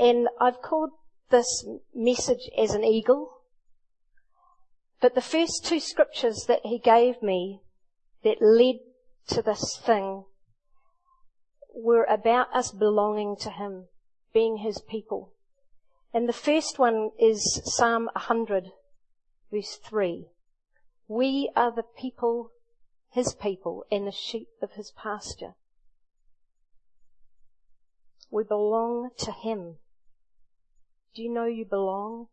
And I've called this message as an eagle. But the first two scriptures that he gave me that led to this thing were about us belonging to him, being his people. And the first one is Psalm 100 verse 3. We are the people, his people, and the sheep of his pasture. We belong to him. Do you know you belong?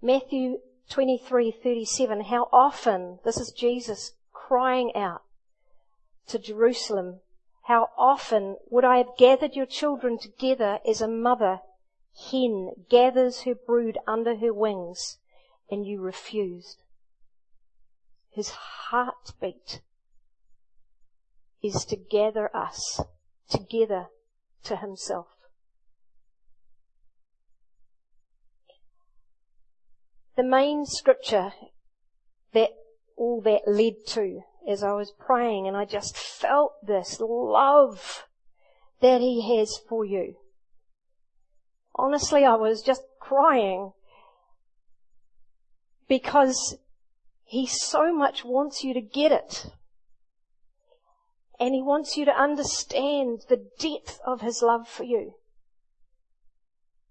Matthew 23:37 how often this is Jesus crying out to Jerusalem how often would I have gathered your children together as a mother hen gathers her brood under her wings and you refused his heartbeat is to gather us together to himself the main scripture that all that led to as I was praying and I just felt this love that he has for you. Honestly, I was just crying because he so much wants you to get it. And he wants you to understand the depth of his love for you.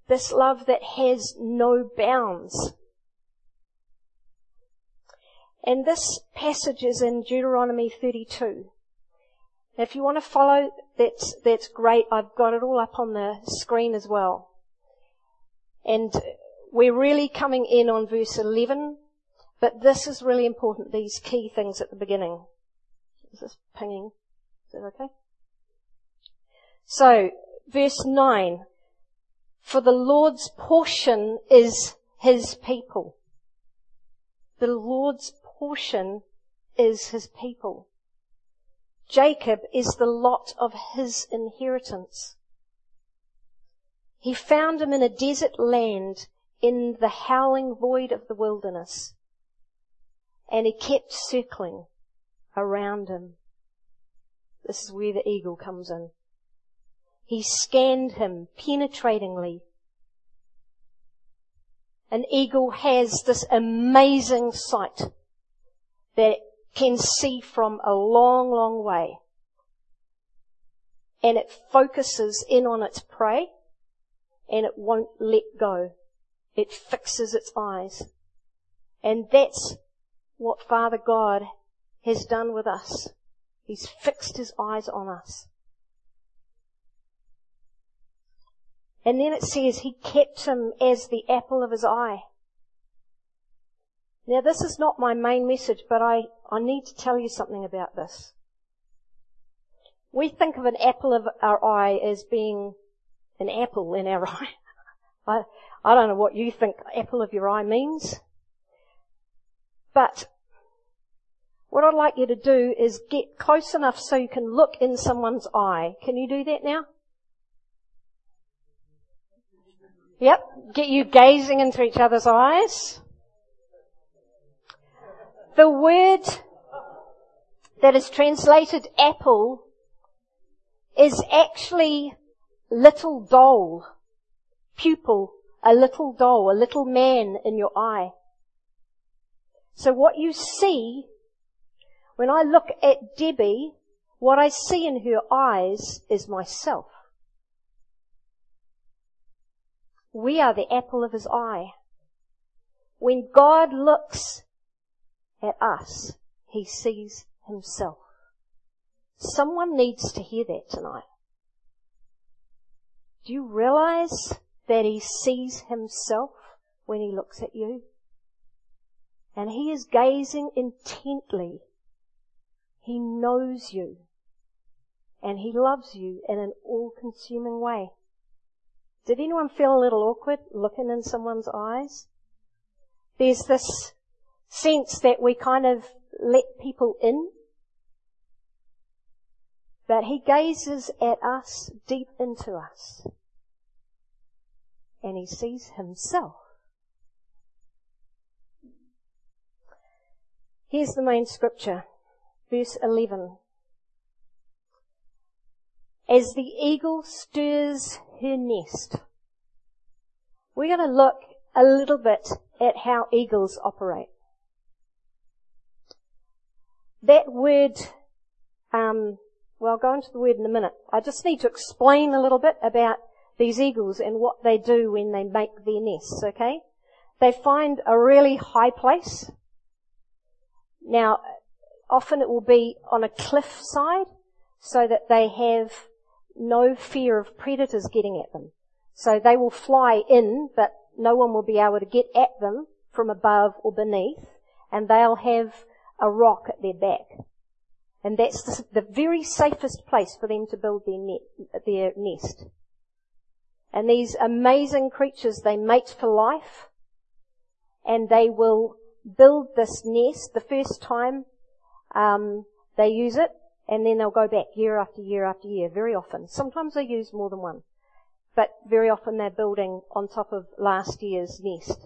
This love that has no bounds. And this passage is in Deuteronomy 32. If you want to follow, that's, that's great. I've got it all up on the screen as well. And we're really coming in on verse 11, but this is really important, these key things at the beginning. Is this pinging? Is that okay? So, verse 9. For the Lord's portion is his people. The Lord's portion is his people. Jacob is the lot of his inheritance. He found him in a desert land in the howling void of the wilderness. And he kept circling around him. This is where the eagle comes in. He scanned him penetratingly an eagle has this amazing sight that can see from a long, long way. And it focuses in on its prey and it won't let go. It fixes its eyes. And that's what Father God has done with us. He's fixed his eyes on us. And then it says he kept him as the apple of his eye. Now this is not my main message, but I, I need to tell you something about this. We think of an apple of our eye as being an apple in our eye. I, I don't know what you think apple of your eye means. But what I'd like you to do is get close enough so you can look in someone's eye. Can you do that now? Yep. Get you gazing into each other's eyes. The word that is translated apple is actually little doll, pupil, a little doll, a little man in your eye. So what you see, when I look at Debbie, what I see in her eyes is myself. We are the apple of his eye. When God looks at us, he sees himself. Someone needs to hear that tonight. Do you realize that he sees himself when he looks at you? And he is gazing intently. He knows you. And he loves you in an all-consuming way. Did anyone feel a little awkward looking in someone's eyes? There's this sense that we kind of let people in. But he gazes at us, deep into us. And he sees himself. Here's the main scripture, verse 11. as the eagle stirs her nest. We're going to look a little bit at how eagles operate. That word, um, well, I'll go into the word in a minute. I just need to explain a little bit about these eagles and what they do when they make their nests, okay? They find a really high place. Now, often it will be on a cliff side so that they have no fear of predators getting at them. So they will fly in, but no one will be able to get at them from above or beneath, and they'll have a rock at their back. And that's the, the very safest place for them to build their, net, their nest. And these amazing creatures, they mate for life, and they will build this nest the first time um, they use it, and then they'll go back year after year after year, very often. Sometimes they use more than one, but very often they're building on top of last year's nest.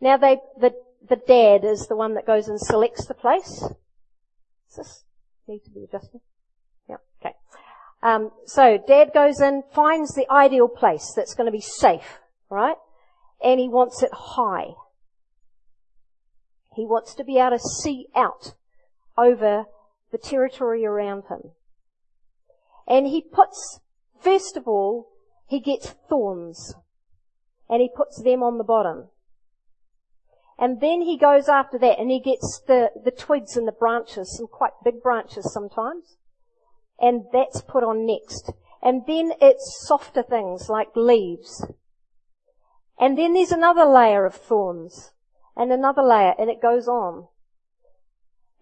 Now they, the, the dad is the one that goes and selects the place. Does this need to be adjusted? Yeah, okay. Um, so dad goes in, finds the ideal place that's going to be safe, right? And he wants it high. He wants to be able to see out over the territory around him. And he puts, first of all, he gets thorns and he puts them on the bottom. And then he goes after that and he gets the, the twigs and the branches, some quite big branches sometimes. And that's put on next. And then it's softer things like leaves. And then there's another layer of thorns and another layer and it goes on.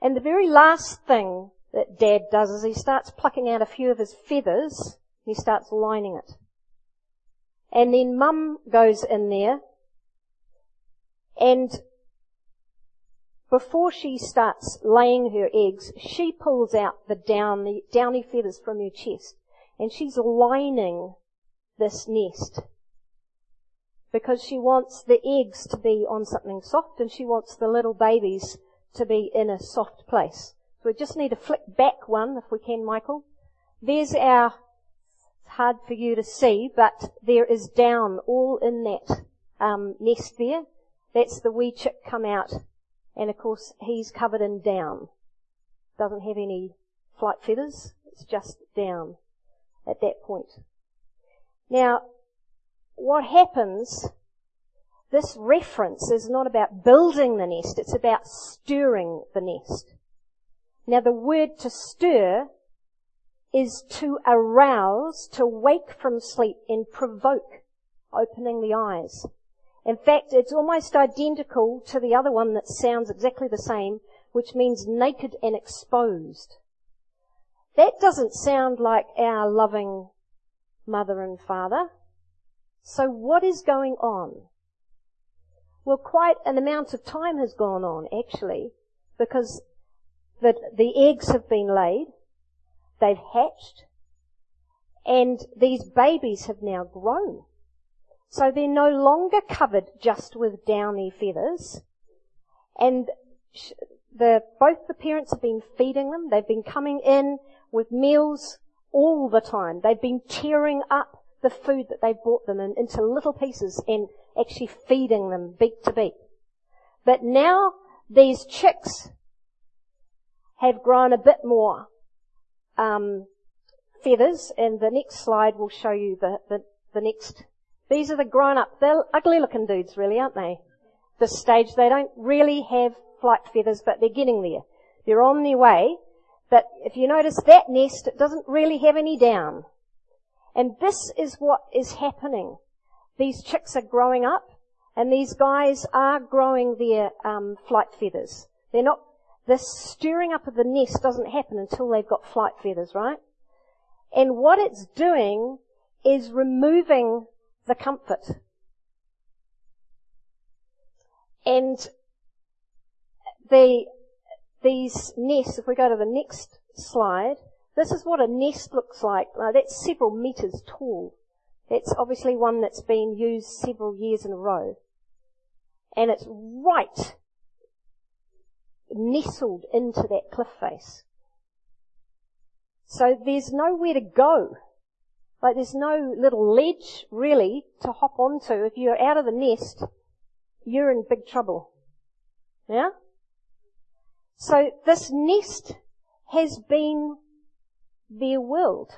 And the very last thing that dad does is he starts plucking out a few of his feathers. He starts lining it. And then mum goes in there and before she starts laying her eggs, she pulls out the downy, downy feathers from her chest and she's lining this nest because she wants the eggs to be on something soft and she wants the little babies to be in a soft place. So we just need to flick back one if we can, Michael. There's our, it's hard for you to see, but there is down all in that um, nest there. That's the wee chick come out. And of course, he's covered in down. Doesn't have any flight feathers. It's just down at that point. Now, what happens this reference is not about building the nest, it's about stirring the nest. Now the word to stir is to arouse, to wake from sleep and provoke, opening the eyes. In fact, it's almost identical to the other one that sounds exactly the same, which means naked and exposed. That doesn't sound like our loving mother and father. So what is going on? Well, quite an amount of time has gone on, actually, because the, the eggs have been laid, they've hatched, and these babies have now grown. So they're no longer covered just with downy feathers, and the, both the parents have been feeding them, they've been coming in with meals all the time. They've been tearing up the food that they've brought them in, into little pieces and actually feeding them beak to beak. But now these chicks have grown a bit more um, feathers, and the next slide will show you the, the, the next. These are the grown-up. They're ugly-looking dudes, really, aren't they? This stage, they don't really have flight feathers, but they're getting there. They're on their way. But if you notice that nest, it doesn't really have any down. And this is what is happening these chicks are growing up, and these guys are growing their um, flight feathers. They're not. This stirring up of the nest doesn't happen until they've got flight feathers, right? And what it's doing is removing the comfort. And the, these nests, if we go to the next slide, this is what a nest looks like. Now that's several meters tall. That's obviously one that's been used several years in a row. And it's right nestled into that cliff face. So there's nowhere to go. Like there's no little ledge really to hop onto. If you're out of the nest, you're in big trouble. Yeah? So this nest has been their world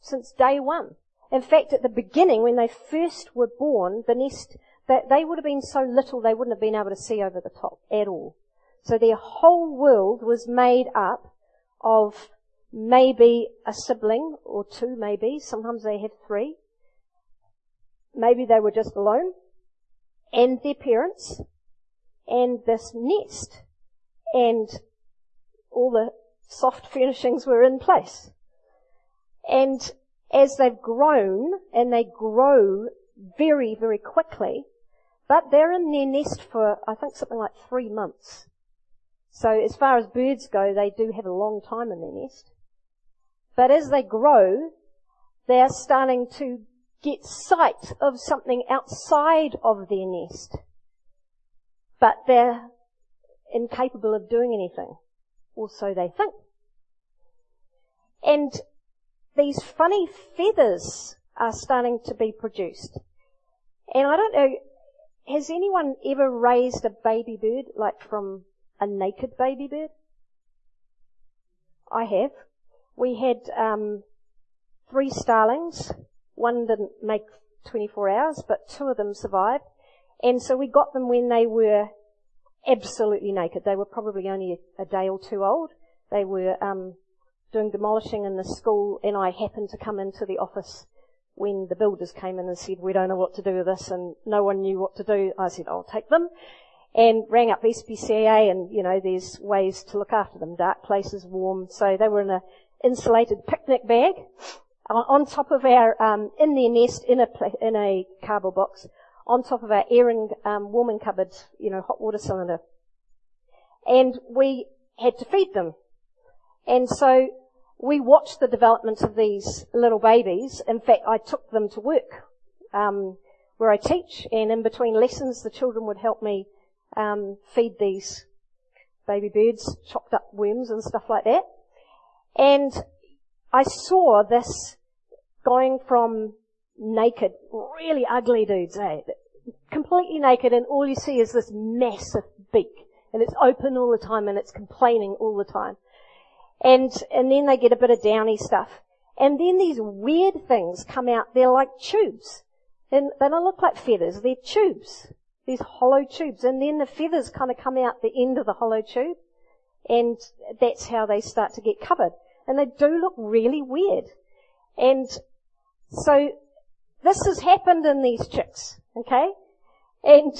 since day one. In fact, at the beginning, when they first were born, the nest, that they would have been so little they wouldn't have been able to see over the top at all. So their whole world was made up of maybe a sibling or two maybe. Sometimes they have three. Maybe they were just alone. And their parents. And this nest. And all the soft furnishings were in place. And as they've grown, and they grow very, very quickly, but they're in their nest for, I think, something like three months. So as far as birds go, they do have a long time in their nest. But as they grow, they're starting to get sight of something outside of their nest. But they're incapable of doing anything. Or so they think. And these funny feathers are starting to be produced. And I don't know, has anyone ever raised a baby bird, like from a naked baby bird? I have. We had um, three starlings. One didn't make 24 hours, but two of them survived. And so we got them when they were absolutely naked. They were probably only a, day or two old. They were um, doing demolishing in the school, and I happened to come into the office when the builders came in and said, we don't know what to do with this, and no one knew what to do. I said, I'll take them. And rang up SPCA, and, you know, there's ways to look after them. Dark places, warm. So they were in a insulated picnic bag on top of our, um, in their nest, in a, in a cardboard box, on top of our airing, um, warming cupboard, you know, hot water cylinder. And we had to feed them. And so we watched the development of these little babies. In fact, I took them to work um, where I teach, and in between lessons, the children would help me um, feed these baby birds, chopped up worms and stuff like that. And I saw this going from naked, really ugly dudes, eh? completely naked, and all you see is this massive beak, and it's open all the time, and it's complaining all the time. And, and then they get a bit of downy stuff. And then these weird things come out. They're like tubes. And they don't look like feathers. They're tubes. These hollow tubes. And then the feathers kind of come out the end of the hollow tube. And that's how they start to get covered. And they do look really weird. And so this has happened in these chicks. Okay? And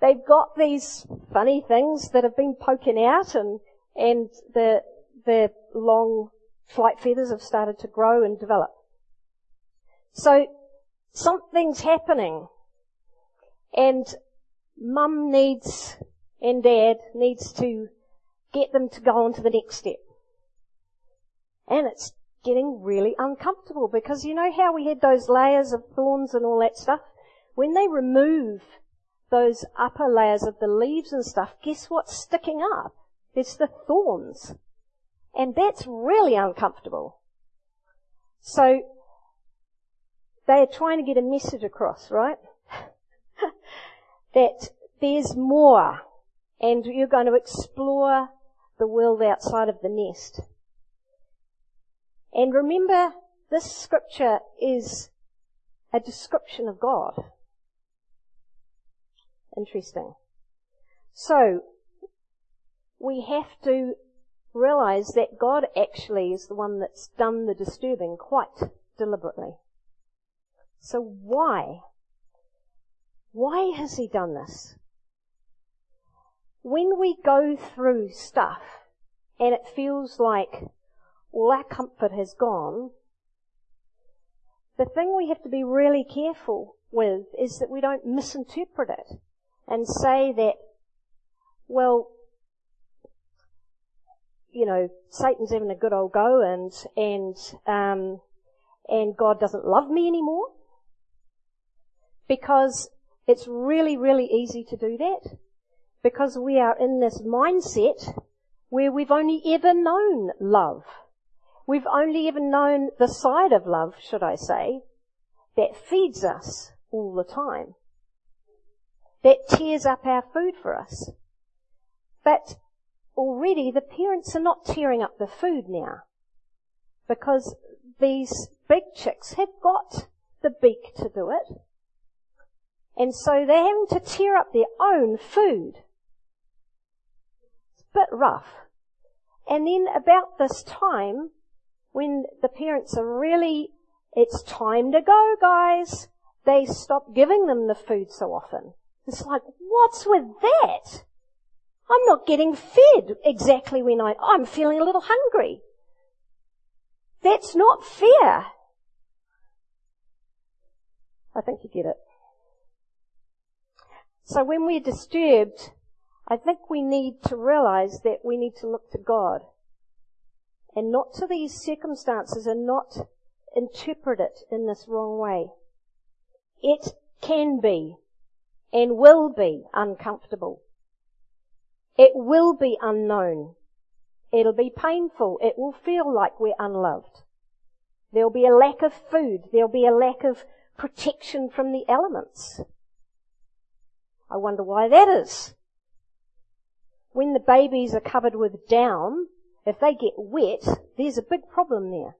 they've got these funny things that have been poking out and, and the, their long flight feathers have started to grow and develop. So something's happening and mum needs and dad needs to get them to go on to the next step. And it's getting really uncomfortable because you know how we had those layers of thorns and all that stuff? When they remove those upper layers of the leaves and stuff, guess what's sticking up? It's the thorns. And that's really uncomfortable. So, they are trying to get a message across, right? that there's more and you're going to explore the world outside of the nest. And remember, this scripture is a description of God. Interesting. So, we have to realize that God actually is the one that's done the disturbing quite deliberately. So why? Why has he done this? When we go through stuff and it feels like all our comfort has gone, the thing we have to be really careful with is that we don't misinterpret it and say that, well, you know, Satan's having a good old go and, and, um, and God doesn't love me anymore. Because it's really, really easy to do that. Because we are in this mindset where we've only ever known love. We've only ever known the side of love, should I say, that feeds us all the time. That tears up our food for us. But already the parents are not tearing up the food now. Because these big chicks have got the beak to do it. And so they're having to tear up their own food. It's a bit rough. And then about this time, when the parents are really, it's time to go guys, they stop giving them the food so often. It's like, what's with that? I'm not getting fed exactly when I, I'm feeling a little hungry. That's not fair. I think you get it. So when we're disturbed, I think we need to realize that we need to look to God and not to these circumstances and not interpret it in this wrong way. It can be and will be uncomfortable. It will be unknown. It'll be painful. It will feel like we're unloved. There'll be a lack of food. There'll be a lack of protection from the elements. I wonder why that is. When the babies are covered with down, if they get wet, there's a big problem there.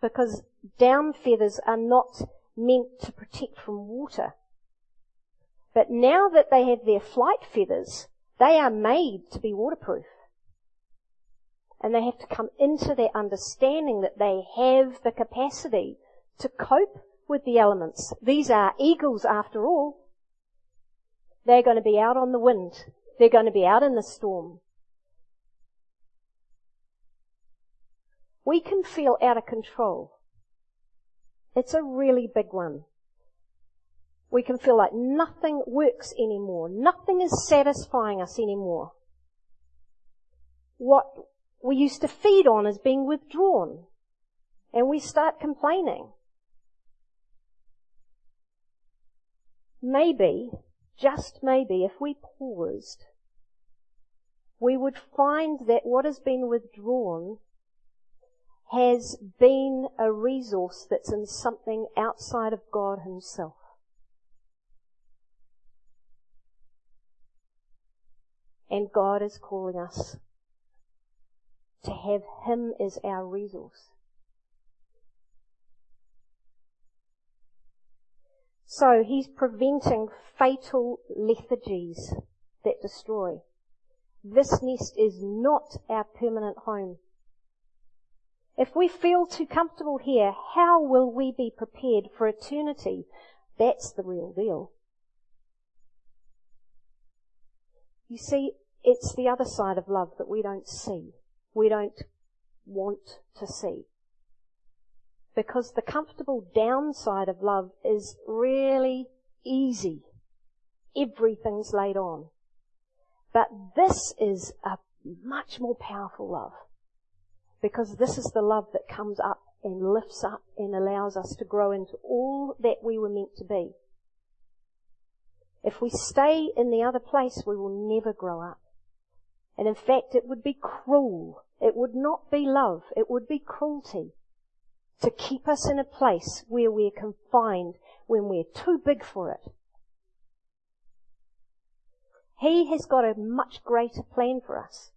Because down feathers are not meant to protect from water. But now that they have their flight feathers, they are made to be waterproof. And they have to come into their understanding that they have the capacity to cope with the elements. These are eagles after all. They're going to be out on the wind. They're going to be out in the storm. We can feel out of control. It's a really big one we can feel like nothing works anymore. Nothing is satisfying us anymore. What we used to feed on is being withdrawn. And we start complaining. Maybe, just maybe, if we paused, we would find that what has been withdrawn has been a resource that's in something outside of God Himself. And God is calling us to have Him as our resource. So He's preventing fatal lethargies that destroy. This nest is not our permanent home. If we feel too comfortable here, how will we be prepared for eternity? That's the real deal. You see, it's the other side of love that we don't see. We don't want to see. Because the comfortable downside of love is really easy. Everything's laid on. But this is a much more powerful love. Because this is the love that comes up and lifts up and allows us to grow into all that we were meant to be. If we stay in the other place, we will never grow up. And in fact, it would be cruel. It would not be love. It would be cruelty to keep us in a place where we're confined when we're too big for it. He has got a much greater plan for us.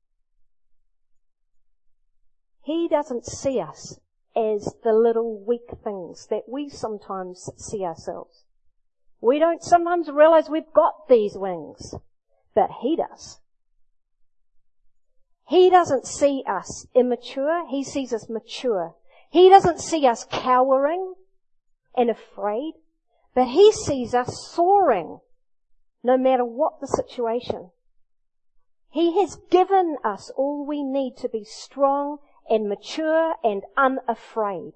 He doesn't see us as the little weak things that we sometimes see ourselves. We don't sometimes realize we've got these wings, but He does. He doesn't see us immature. He sees us mature. He doesn't see us cowering and afraid, but he sees us soaring no matter what the situation. He has given us all we need to be strong and mature and unafraid.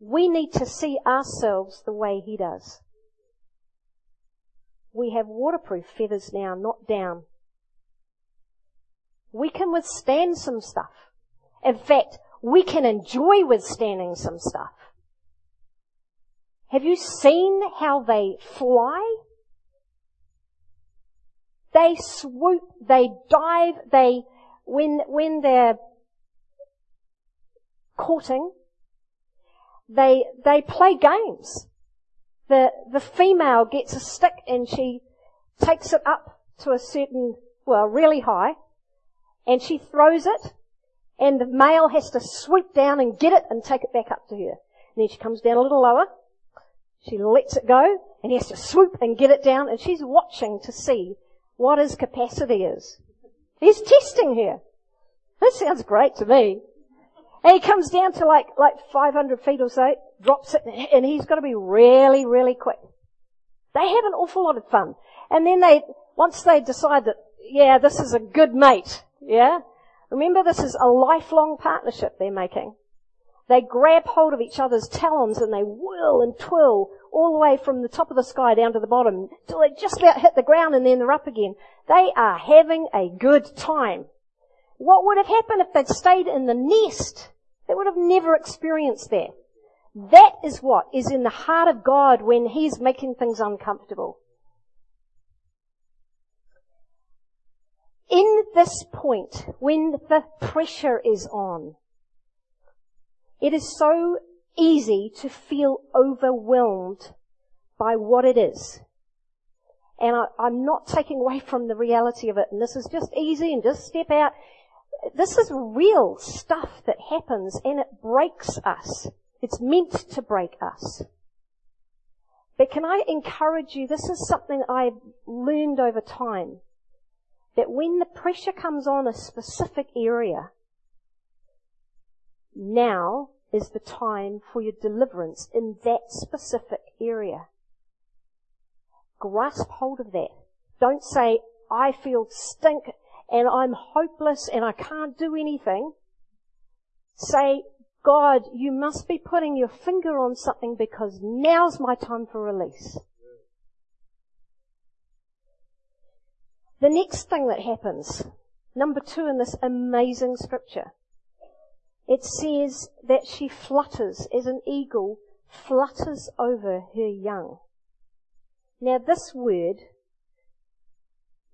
We need to see ourselves the way he does. We have waterproof feathers now, not down we can withstand some stuff. In fact, we can enjoy withstanding some stuff. Have you seen how they fly? They swoop, they dive, they, when, when they're courting, they, they play games. The, the female gets a stick and she takes it up to a certain, well, really high, and she throws it, and the male has to swoop down and get it and take it back up to her. And then she comes down a little lower, she lets it go, and he has to swoop and get it down, and she's watching to see what his capacity is. He's testing her. That sounds great to me. And he comes down to like, like 500 feet or so, drops it, and he's got to be really, really quick. They have an awful lot of fun. And then they, once they decide that, yeah, this is a good mate, yeah? Remember this is a lifelong partnership they're making. They grab hold of each other's talons and they whirl and twirl all the way from the top of the sky down to the bottom till they just about hit the ground and then they're up again. They are having a good time. What would have happened if they'd stayed in the nest? They would have never experienced that. That is what is in the heart of God when He's making things uncomfortable. In this point, when the pressure is on, it is so easy to feel overwhelmed by what it is. And I, am not taking away from the reality of it, and this is just easy and just step out. This is real stuff that happens and it breaks us. It's meant to break us. But can I encourage you, this is something I've learned over time, that when the pressure comes on a specific area, now is the time for your deliverance in that specific area. Grasp hold of that. Don't say, I feel stink and I'm hopeless and I can't do anything. Say, God, you must be putting your finger on something because now's my time for release. The next thing that happens, number two in this amazing scripture, it says that she flutters as an eagle flutters over her young. Now this word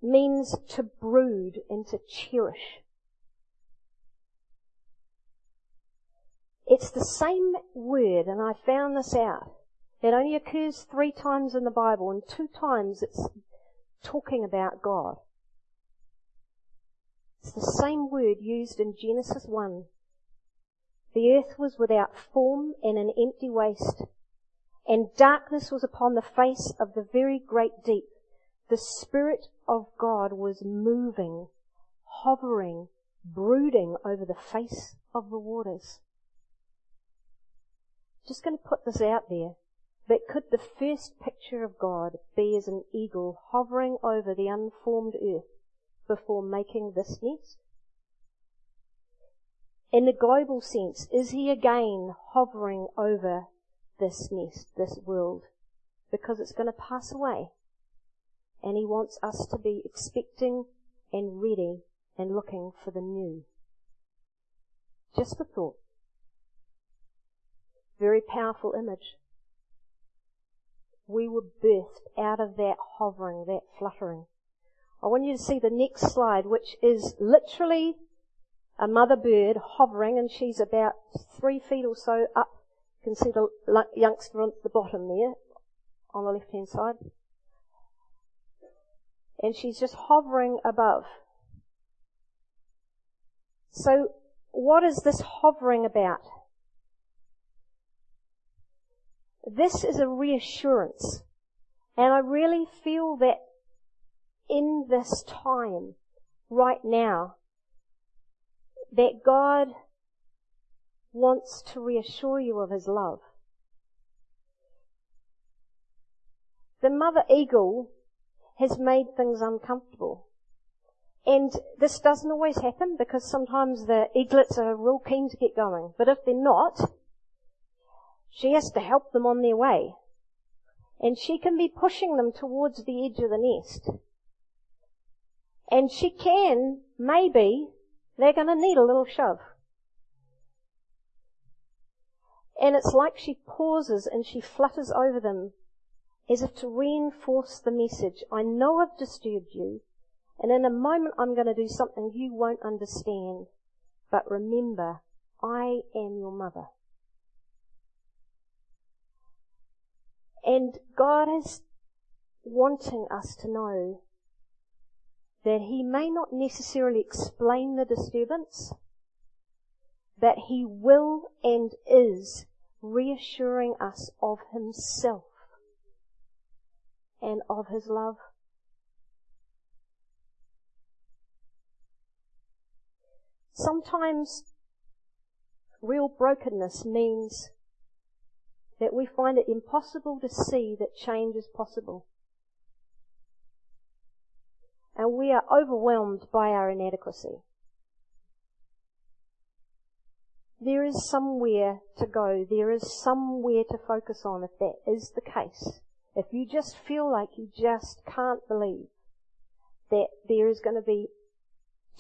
means to brood and to cherish. It's the same word, and I found this out. It only occurs three times in the Bible, and two times it's talking about God. It's the same word used in Genesis 1 the earth was without form and an empty waste, and darkness was upon the face of the very great deep. The Spirit of God was moving, hovering, brooding over the face of the waters. Just going to put this out there. But could the first picture of God be as an eagle hovering over the unformed earth before making this nest? In the global sense, is he again hovering over this nest, this world? Because it's going to pass away. And he wants us to be expecting and ready and looking for the new. Just a thought. Very powerful image. We were birthed out of that hovering, that fluttering. I want you to see the next slide, which is literally a mother bird hovering and she's about three feet or so up. You can see the youngster on the bottom there on the left hand side. And she's just hovering above. So what is this hovering about? This is a reassurance. And I really feel that in this time, right now, that God wants to reassure you of His love. The mother eagle has made things uncomfortable. And this doesn't always happen because sometimes the eaglets are real keen to get going. But if they're not, she has to help them on their way. And she can be pushing them towards the edge of the nest. And she can, maybe, they're going to need a little shove. And it's like she pauses and she flutters over them as if to reinforce the message. I know I've disturbed you, and in a moment I'm going to do something you won't understand. But remember, I am your mother. And God is wanting us to know that He may not necessarily explain the disturbance, but He will and is reassuring us of Himself and of His love. Sometimes real brokenness means that we find it impossible to see that change is possible. And we are overwhelmed by our inadequacy. There is somewhere to go. There is somewhere to focus on if that is the case. If you just feel like you just can't believe that there is going to be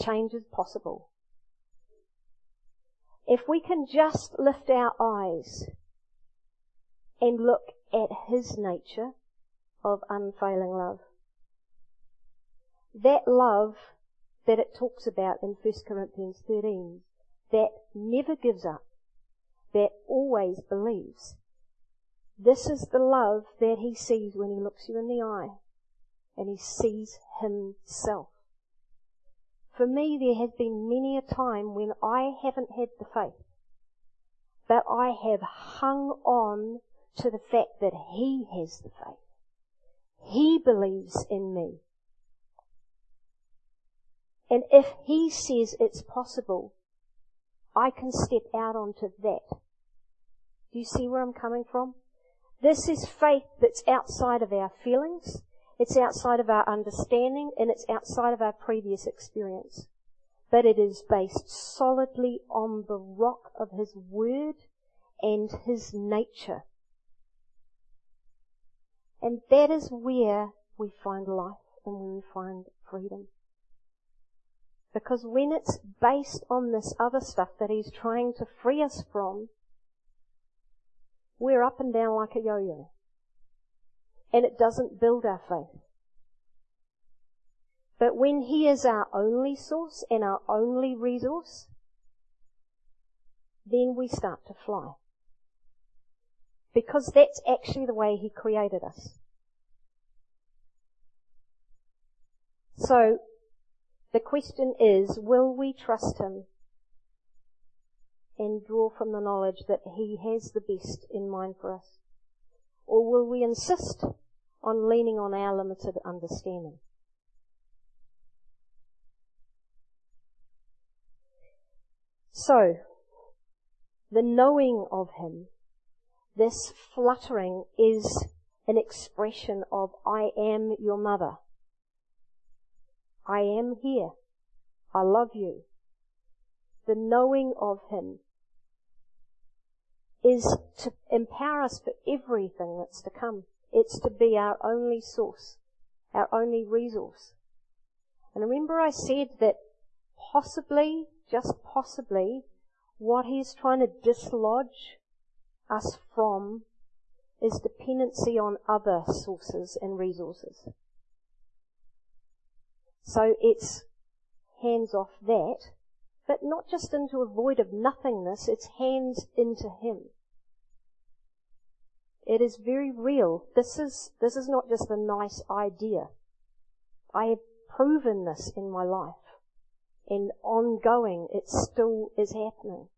changes possible. If we can just lift our eyes and look at His nature of unfailing love, that love that it talks about in 1 Corinthians 13, that never gives up, that always believes. This is the love that he sees when he looks you in the eye and he sees himself. For me, there has been many a time when I haven't had the faith, but I have hung on to the fact that he has the faith. He believes in me. And if he says it's possible, I can step out onto that. Do you see where I'm coming from? This is faith that's outside of our feelings, it's outside of our understanding, and it's outside of our previous experience. But it is based solidly on the rock of His Word and His nature. And that is where we find life and where we find freedom. Because when it's based on this other stuff that he's trying to free us from, we're up and down like a yo-yo. And it doesn't build our faith. But when he is our only source and our only resource, then we start to fly. Because that's actually the way he created us. So, the question is, will we trust Him and draw from the knowledge that He has the best in mind for us? Or will we insist on leaning on our limited understanding? So, the knowing of Him, this fluttering is an expression of I am your mother. I am here. I love you. The knowing of Him is to empower us for everything that's to come. It's to be our only source, our only resource. And remember I said that possibly, just possibly, what He's trying to dislodge us from is dependency on other sources and resources. So it's hands off that, but not just into a void of nothingness, it's hands into Him. It is very real. This is, this is not just a nice idea. I have proven this in my life. And ongoing, it still is happening.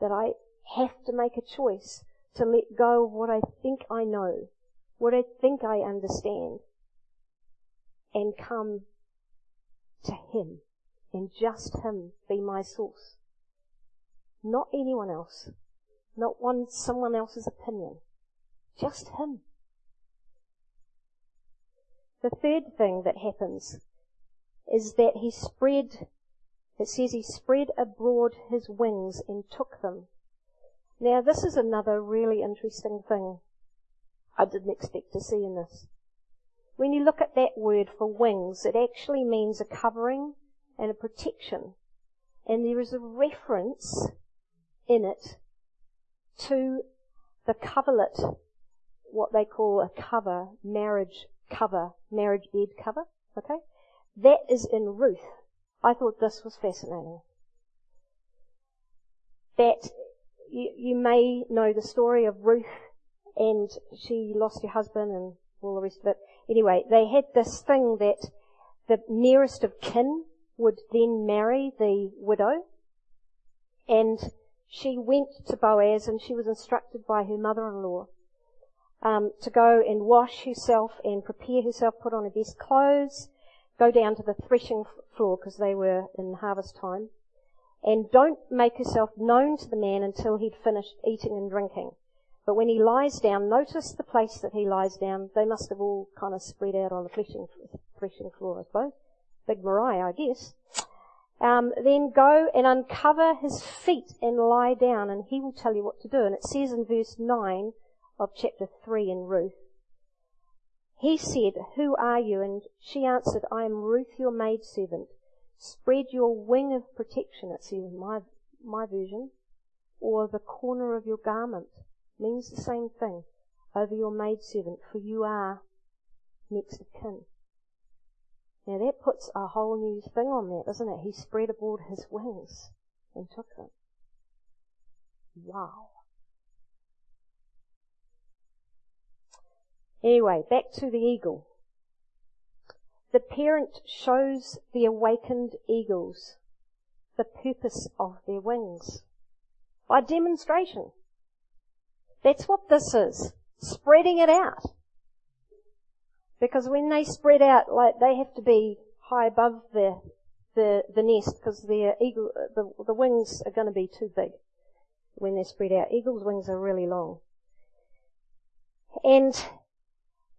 That I have to make a choice to let go of what I think I know, what I think I understand, and come to Him and just Him be my source. Not anyone else. Not one, someone else's opinion. Just Him. The third thing that happens is that He spread, it says He spread abroad His wings and took them. Now this is another really interesting thing I didn't expect to see in this. When you look at that word for wings, it actually means a covering and a protection. And there is a reference in it to the coverlet, what they call a cover, marriage cover, marriage bed cover, okay? That is in Ruth. I thought this was fascinating. that you, you may know the story of Ruth and she lost her husband and all the rest of it. Anyway, they had this thing that the nearest of kin would then marry the widow and she went to Boaz and she was instructed by her mother-in-law um, to go and wash herself and prepare herself, put on her best clothes, go down to the threshing floor because they were in harvest time, and don't make herself known to the man until he'd finished eating and drinking. But when he lies down, notice the place that he lies down. They must have all kind of spread out on the threshing, threshing floor, I suppose. Big Mariah, I guess. Um, then go and uncover his feet and lie down, and he will tell you what to do. And it says in verse 9 of chapter 3 in Ruth, he said, Who are you? And she answered, I am Ruth, your maidservant. Spread your wing of protection, it says in my, my version, or the corner of your garment. Means the same thing. Over your maidservant, for you are next of kin. Now that puts a whole new thing on that, doesn't it? He spread abroad his wings and took them. Wow. Anyway, back to the eagle. The parent shows the awakened eagles the purpose of their wings by demonstration. That's what this is. Spreading it out. Because when they spread out, like they have to be high above the the, the nest because their uh, eagle uh, the, the wings are going to be too big when they're spread out. Eagles' wings are really long, and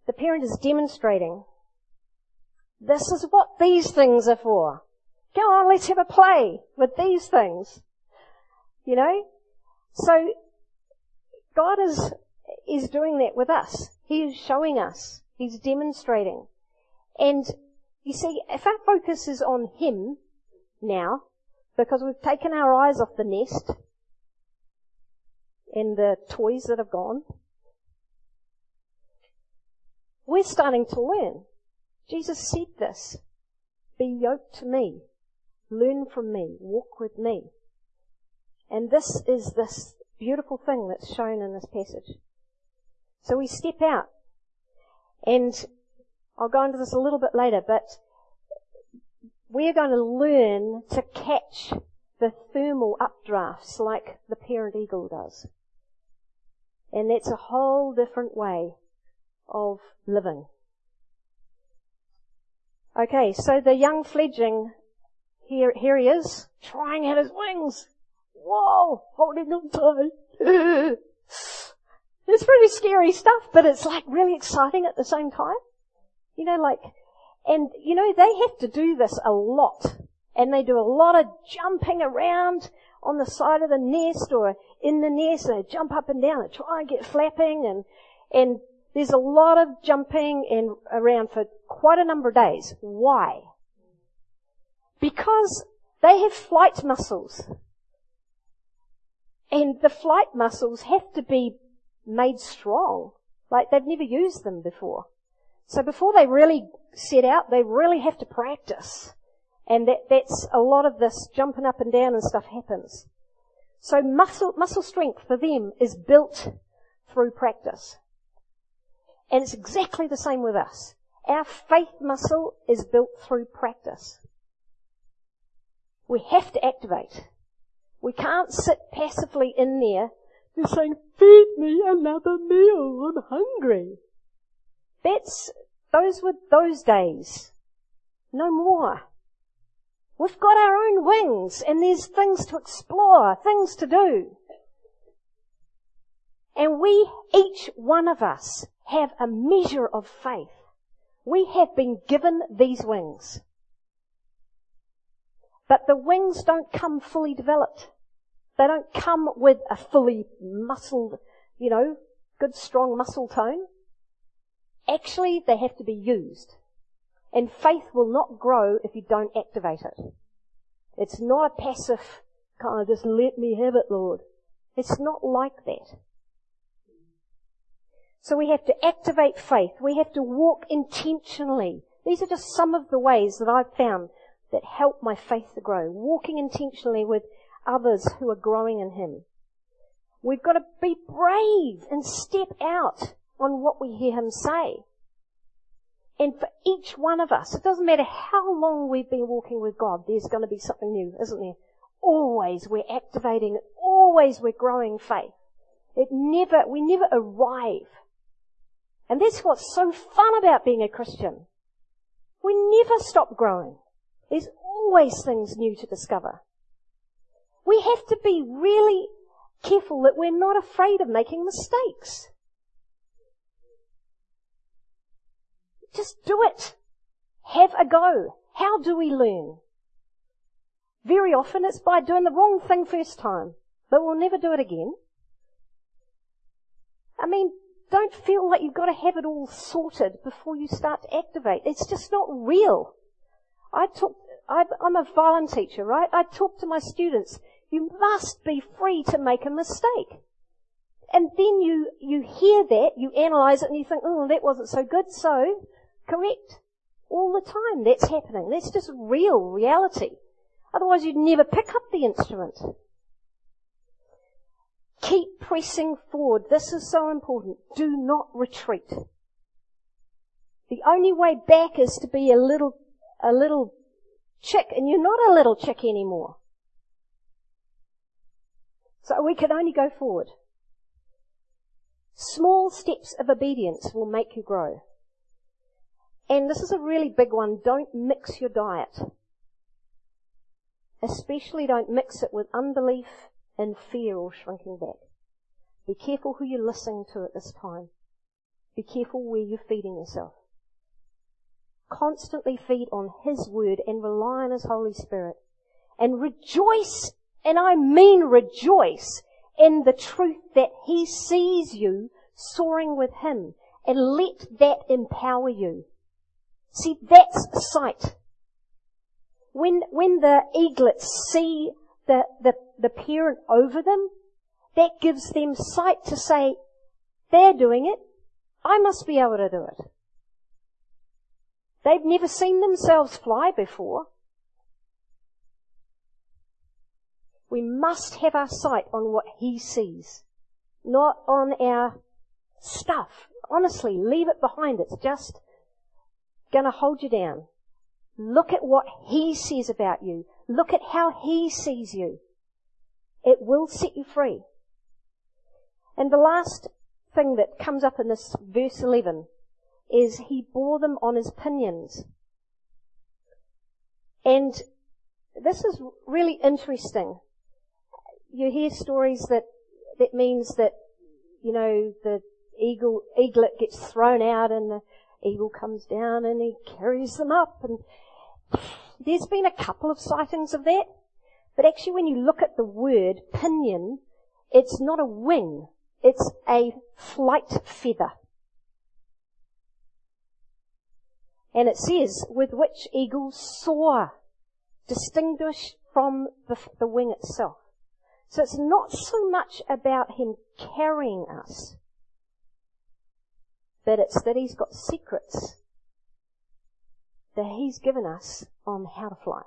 the parent is demonstrating this is what these things are for. Go on, let's have a play with these things. You know? So, God is, is doing that with us. He is showing us. He's demonstrating. And you see, if our focus is on Him now, because we've taken our eyes off the nest and the toys that have gone, we're starting to learn. Jesus said this. Be yoked to me. Learn from me. Walk with me. And this is this beautiful thing that's shown in this passage. So we step out. And I'll go into this a little bit later, but we're going to learn to catch the thermal updrafts like the parent eagle does. And that's a whole different way of living. Okay, so the young fledgling, here, here he is, trying out his wings. Whoa, holding them tight. it's pretty scary stuff, but it's like really exciting at the same time. You know, like, and you know, they have to do this a lot. And they do a lot of jumping around on the side of the nest or in the nest they jump up and down and try and get flapping and, and there's a lot of jumping and around for quite a number of days. Why? Because they have flight muscles. And the flight muscles have to be made strong. Like they've never used them before. So before they really set out, they really have to practice. And that, that's a lot of this jumping up and down and stuff happens. So muscle, muscle strength for them is built through practice. And it's exactly the same with us. Our faith muscle is built through practice. We have to activate. We can't sit passively in there just saying, feed me another meal, I'm hungry. That's, those were those days. No more. We've got our own wings and there's things to explore, things to do. And we, each one of us, have a measure of faith. We have been given these wings. But the wings don't come fully developed. They don't come with a fully muscled, you know, good strong muscle tone. Actually, they have to be used. And faith will not grow if you don't activate it. It's not a passive kind of just let me have it, Lord. It's not like that. So we have to activate faith. We have to walk intentionally. These are just some of the ways that I've found that help my faith to grow. Walking intentionally with others who are growing in Him. We've got to be brave and step out on what we hear Him say. And for each one of us, it doesn't matter how long we've been walking with God, there's going to be something new, isn't there? Always we're activating, always we're growing faith. It never, we never arrive. And that's what's so fun about being a Christian. We never stop growing. There's always things new to discover. We have to be really careful that we're not afraid of making mistakes. Just do it. Have a go. How do we learn? Very often it's by doing the wrong thing first time, but we'll never do it again. I mean, don't feel like you've got to have it all sorted before you start to activate. It's just not real. I talk, I'm a violin teacher, right? I talk to my students. You must be free to make a mistake. And then you, you hear that, you analyze it and you think, oh, that wasn't so good, so correct. All the time that's happening. That's just real reality. Otherwise you'd never pick up the instrument. Keep pressing forward. This is so important. Do not retreat. The only way back is to be a little, a little chick, and you're not a little chick anymore. So we can only go forward. Small steps of obedience will make you grow. And this is a really big one. Don't mix your diet. Especially don't mix it with unbelief and fear or shrinking back. Be careful who you're listening to at this time. Be careful where you're feeding yourself. Constantly feed on His Word and rely on His Holy Spirit. And rejoice, and I mean rejoice, in the truth that He sees you soaring with Him. And let that empower you. See, that's sight. When, when the eaglets see the, the, the parent over them, that gives them sight to say, they're doing it. I must be able to do it. They've never seen themselves fly before. We must have our sight on what He sees, not on our stuff. Honestly, leave it behind. It's just gonna hold you down. Look at what He says about you. Look at how He sees you. It will set you free. And the last thing that comes up in this verse 11 is He bore them on His pinions. And this is really interesting. You hear stories that, that means that, you know, the eagle, eaglet gets thrown out and the eagle comes down and he carries them up and there's been a couple of sightings of that. But actually when you look at the word pinion, it's not a wing. It's a flight feather. And it says, with which eagles soar, distinguished from the, the wing itself. So it's not so much about him carrying us, but it's that he's got secrets that he's given us on how to fly.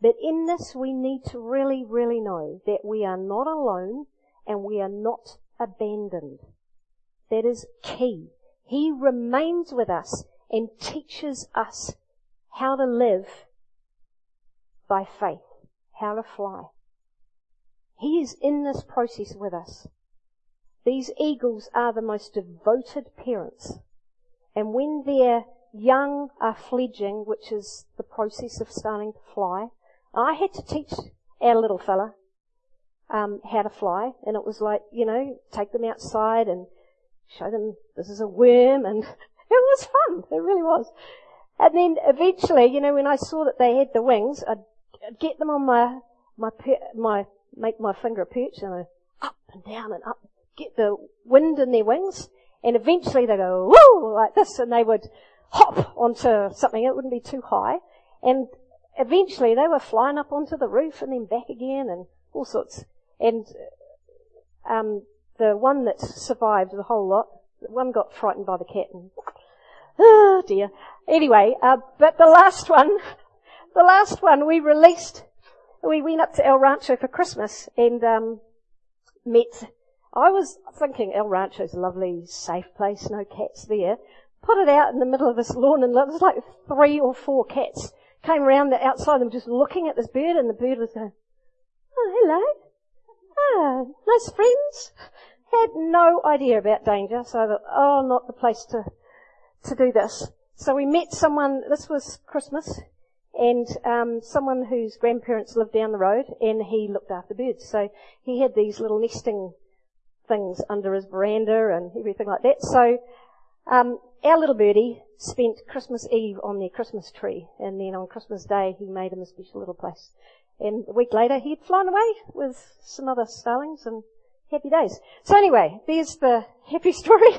But in this we need to really, really know that we are not alone and we are not abandoned. That is key. He remains with us and teaches us how to live by faith, how to fly. He is in this process with us. These eagles are the most devoted parents. And when their young are fledging, which is the process of starting to fly, I had to teach our little fella um, how to fly, and it was like, you know, take them outside and show them this is a worm, and it was fun. It really was. And then eventually, you know, when I saw that they had the wings, I'd, I'd get them on my my my make my finger perch, and I up and down and up get the wind in their wings, and eventually they go, woo, like this, and they would hop onto something, it wouldn't be too high, and eventually they were flying up onto the roof and then back again and all sorts. And, um, the one that survived the whole lot, one got frightened by the cat and, oh dear. Anyway, uh, but the last one, the last one we released, we went up to El Rancho for Christmas and um, met. I was thinking El Rancho's a lovely, safe place, no cats there. Put it out in the middle of this lawn and there was like three or four cats came around the outside and just looking at this bird and the bird was going, oh, hello. Ah, nice friends. Had no idea about danger, so I thought, oh, not the place to, to do this. So we met someone, this was Christmas, and um, someone whose grandparents lived down the road, and he looked after birds. So he had these little nesting things under his veranda and everything like that. So um, our little birdie spent Christmas Eve on their Christmas tree, and then on Christmas Day he made him a special little place. And a week later he'd flown away with some other starlings and happy days. So anyway, there's the happy story.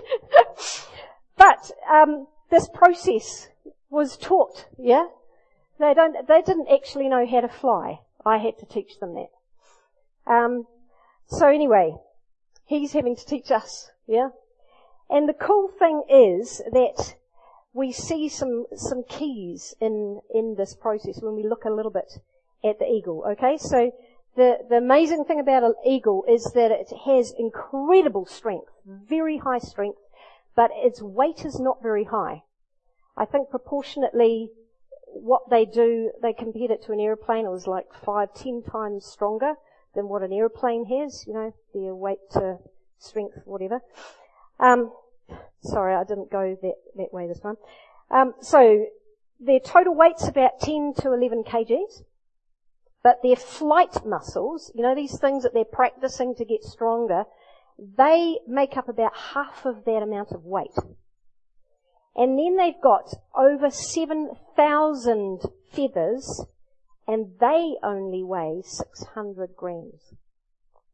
but um, this process was taught, yeah? They don't, they didn't actually know how to fly. I had to teach them that. Um, so anyway, he's having to teach us, yeah? And the cool thing is that we see some, some keys in, in this process when we look a little bit at the eagle, okay? So the, the amazing thing about an eagle is that it has incredible strength, very high strength, but its weight is not very high. I think proportionately what they do, they compared it to an airplane, it was like five, ten times stronger than what an airplane has, you know, their weight to strength, whatever. Um, sorry, I didn't go that, that way this time. Um, so their total weight's about 10 to 11 kgs, but their flight muscles, you know, these things that they're practicing to get stronger, they make up about half of that amount of weight. And then they've got over 7,000 feathers and they only weigh 600 grams.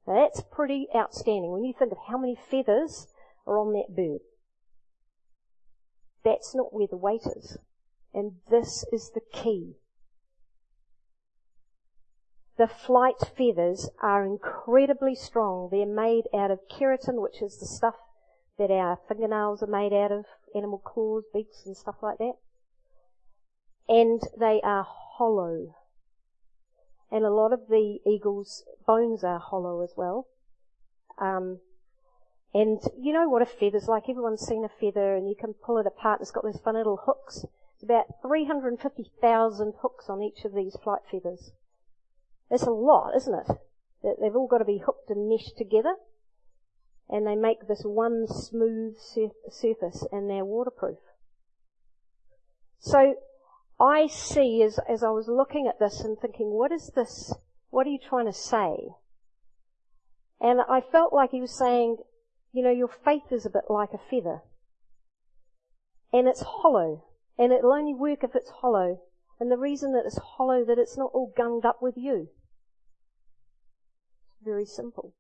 Now that's pretty outstanding when you think of how many feathers are on that bird. That's not where the weight is. And this is the key. The flight feathers are incredibly strong. They're made out of keratin, which is the stuff that our fingernails are made out of, animal claws, beaks and stuff like that. And they are hollow. And a lot of the eagle's bones are hollow as well. Um, and you know what a feather's like. Everyone's seen a feather and you can pull it apart. It's got these fun little hooks. It's about 350,000 hooks on each of these flight feathers. That's a lot, isn't it? They've all got to be hooked and meshed together and they make this one smooth surface and they're waterproof. So I see as, as I was looking at this and thinking, what is this? What are you trying to say? And I felt like he was saying, you know, your faith is a bit like a feather. And it's hollow. And it'll only work if it's hollow. And the reason that it's hollow, that it's not all gunged up with you. It's very simple.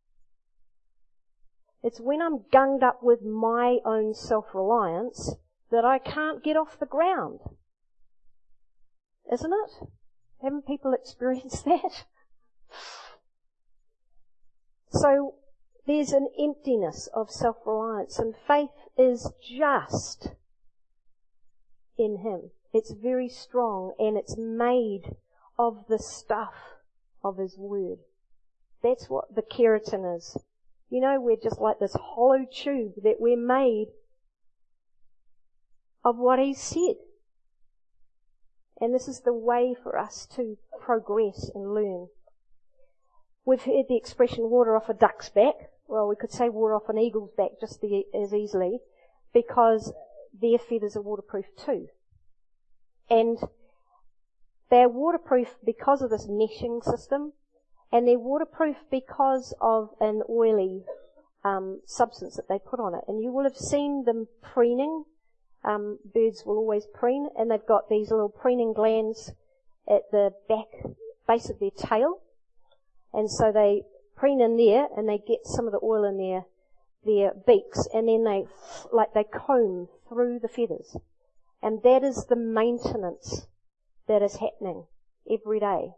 It's when I'm gunged up with my own self-reliance that I can't get off the ground. Isn't it? Haven't people experienced that? So there's an emptiness of self-reliance and faith is just in Him. It's very strong and it's made of the stuff of His Word. That's what the keratin is. You know, we're just like this hollow tube that we're made of what He said. And this is the way for us to progress and learn. We've heard the expression water off a duck's back. Well, we could say water off an eagle's back just the, as easily because their feathers are waterproof too. And they're waterproof because of this meshing system and they're waterproof because of an oily um, substance that they put on it. And you will have seen them preening. Um, birds will always preen, and they've got these little preening glands at the back base of their tail, and so they preen in there, and they get some of the oil in their their beaks, and then they like they comb through the feathers, and that is the maintenance that is happening every day.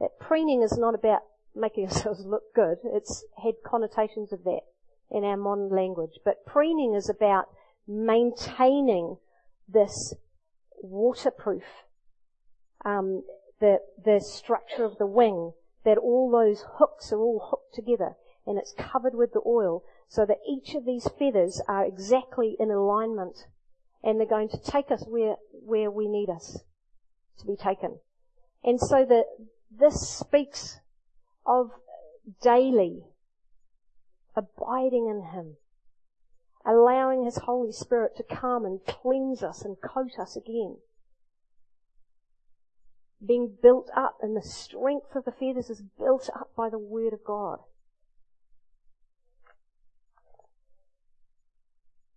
That preening is not about making ourselves look good. It's had connotations of that in our modern language. But preening is about maintaining this waterproof, um, the, the structure of the wing, that all those hooks are all hooked together and it's covered with the oil so that each of these feathers are exactly in alignment and they're going to take us where, where we need us to be taken. And so that this speaks of daily abiding in Him, allowing His Holy Spirit to come and cleanse us and coat us again. Being built up and the strength of the feathers is built up by the Word of God.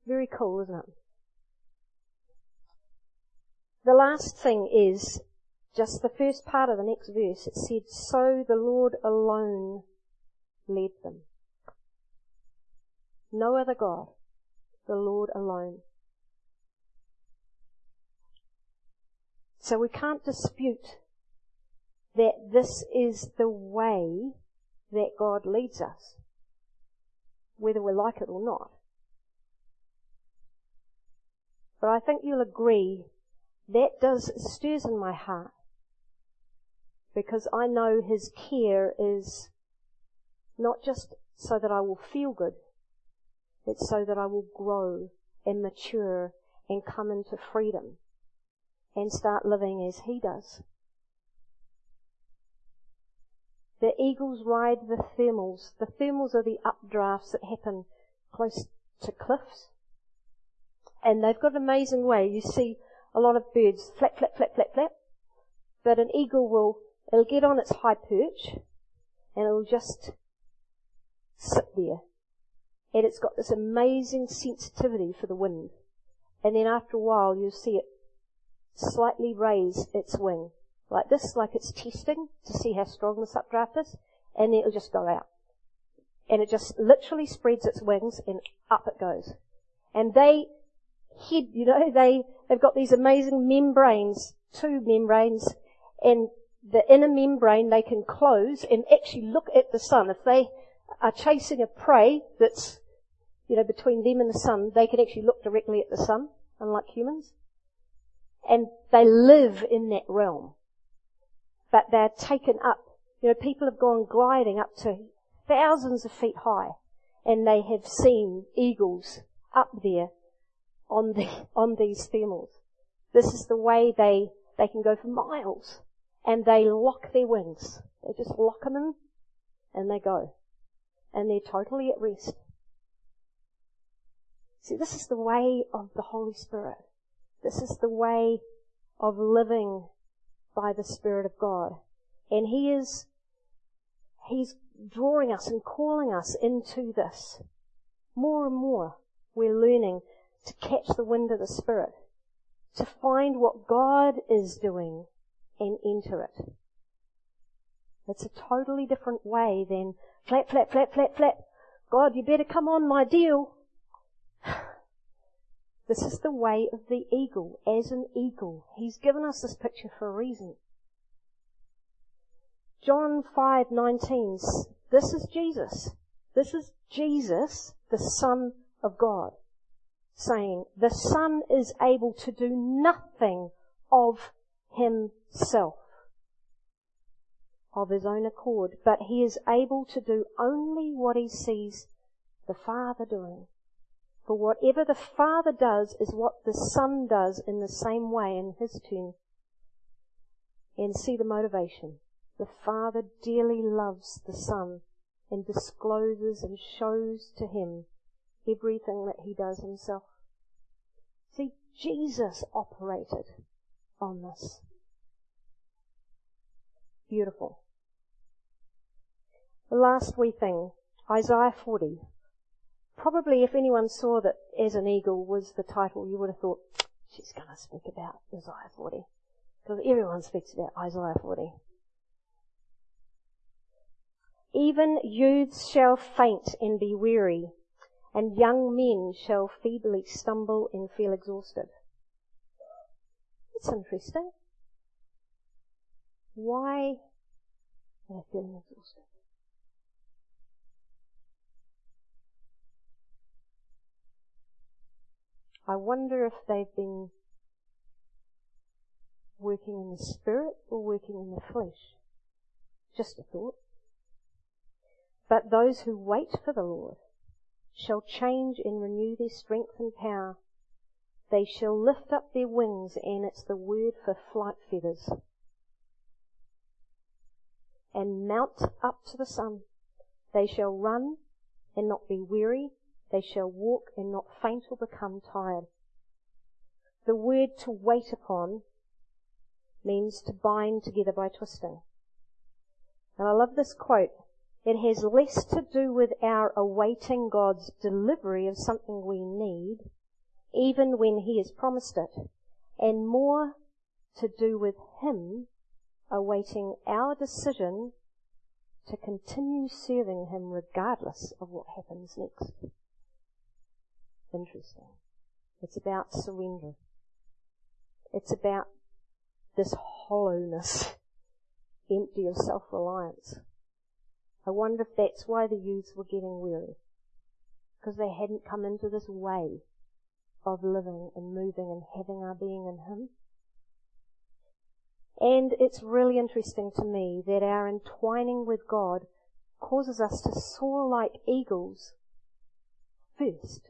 Very cool, isn't it? The last thing is just the first part of the next verse. It said, So the Lord alone led them. No other God. The Lord alone. So we can't dispute that this is the way that God leads us, whether we like it or not. But I think you'll agree that does stirs in my heart because I know His care is not just so that I will feel good, it's so that I will grow and mature and come into freedom and start living as He does. The eagles ride the thermals. The thermals are the updrafts that happen close to cliffs and they've got an amazing way. You see a lot of birds flap, flap, flap, flap, flap, but an eagle will, it'll get on its high perch, and it'll just sit there. And it's got this amazing sensitivity for the wind. And then after a while, you'll see it slightly raise its wing. Like this, like it's testing to see how strong this updraft is, and then it'll just go out. And it just literally spreads its wings and up it goes. And they head, you know, they, they've got these amazing membranes, two membranes, and the inner membrane they can close and actually look at the sun. If they are chasing a prey that's, you know, between them and the sun, they can actually look directly at the sun, unlike humans. And they live in that realm. But they're taken up. You know, people have gone gliding up to thousands of feet high and they have seen eagles up there on the, on these thermals. This is the way they, they can go for miles. And they lock their wings. They just lock them in and they go. And they're totally at rest. See, this is the way of the Holy Spirit. This is the way of living by the Spirit of God. And He is, He's drawing us and calling us into this. More and more, we're learning to catch the wind of the Spirit, to find what God is doing and enter it. It's a totally different way than flap, flap, flap, flap, flap. God, you better come on my deal. This is the way of the eagle, as an eagle. He's given us this picture for a reason. John 5:19 This is Jesus. This is Jesus, the Son of God saying, the Son is able to do nothing of himself, of his own accord, but he is able to do only what he sees the Father doing. For whatever the Father does is what the Son does in the same way in his turn. And see the motivation. The Father dearly loves the Son and discloses and shows to him everything that he does himself. See, Jesus operated on this. Beautiful. The last wee thing, Isaiah 40. Probably if anyone saw that As an Eagle was the title, you would have thought, she's going to speak about Isaiah 40. Because everyone speaks about Isaiah 40. Even youths shall faint and be weary, and young men shall feebly stumble and feel exhausted. It's interesting. Why are they feeling exhausted? I wonder if they've been working in the spirit or working in the flesh? Just a thought. But those who wait for the Lord shall change and renew their strength and power. They shall lift up their wings, and it's the word for flight feathers. And mount up to the sun. They shall run and not be weary. They shall walk and not faint or become tired. The word to wait upon means to bind together by twisting. And I love this quote. It has less to do with our awaiting God's delivery of something we need, even when He has promised it, and more to do with Him awaiting our decision to continue serving Him regardless of what happens next. Interesting. It's about surrender. It's about this hollowness, empty of self-reliance. I wonder if that's why the youths were getting weary. Because they hadn't come into this way of living and moving and having our being in Him. And it's really interesting to me that our entwining with God causes us to soar like eagles first.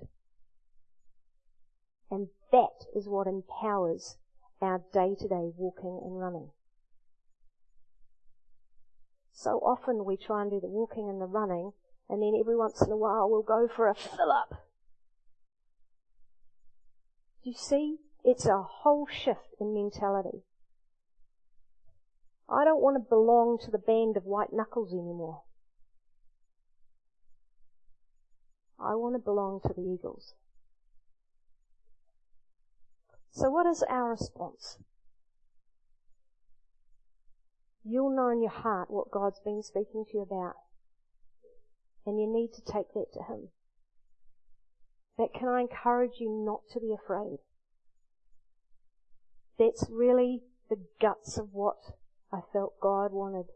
And that is what empowers our day to day walking and running. So often we try and do the walking and the running, and then every once in a while we'll go for a fill up. You see? It's a whole shift in mentality. I don't want to belong to the band of white knuckles anymore. I want to belong to the eagles. So what is our response? You'll know in your heart what God's been speaking to you about. And you need to take that to Him. But can I encourage you not to be afraid? That's really the guts of what I felt God wanted.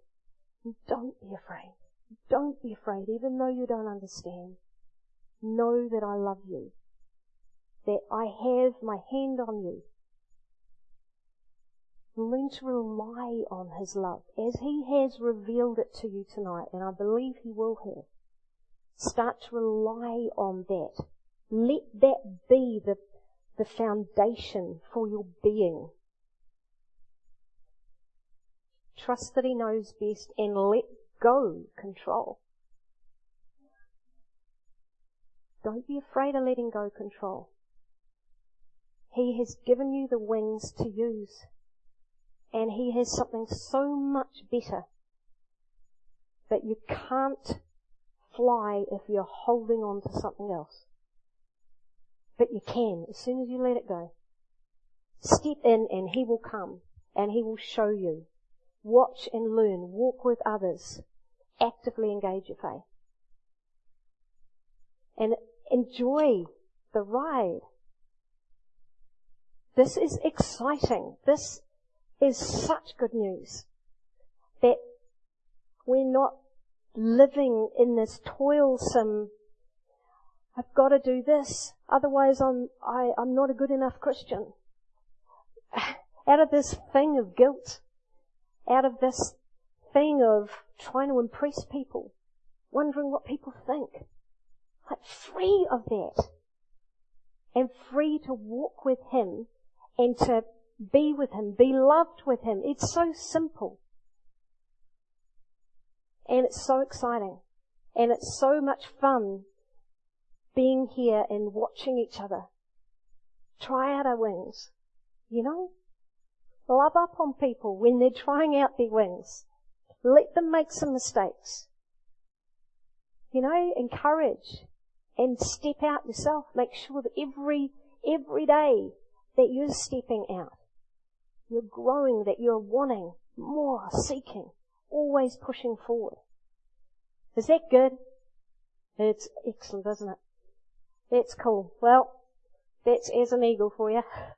Don't be afraid. Don't be afraid, even though you don't understand. Know that I love you that I have my hand on you. Learn to rely on His love as He has revealed it to you tonight, and I believe He will have. Start to rely on that. Let that be the, the foundation for your being. Trust that He knows best and let go control. Don't be afraid of letting go control. He has given you the wings to use. And He has something so much better that you can't fly if you're holding on to something else. But you can as soon as you let it go. Step in and He will come and He will show you. Watch and learn. Walk with others. Actively engage your faith. And enjoy the ride. This is exciting. This is such good news that we're not living in this toilsome, I've got to do this, otherwise I'm, I, I'm not a good enough Christian. Out of this thing of guilt, out of this thing of trying to impress people, wondering what people think. Like free of that. And free to walk with Him and to be with Him, be loved with Him. It's so simple. And it's so exciting. And it's so much fun being here and watching each other. Try out our wings. You know? Love up on people when they're trying out their wings. Let them make some mistakes. You know, encourage and step out yourself. Make sure that every, every day that you're stepping out. You're growing, that you're wanting more, seeking, always pushing forward. Is that good? It's excellent, isn't it? That's cool. Well, that's as an eagle for you.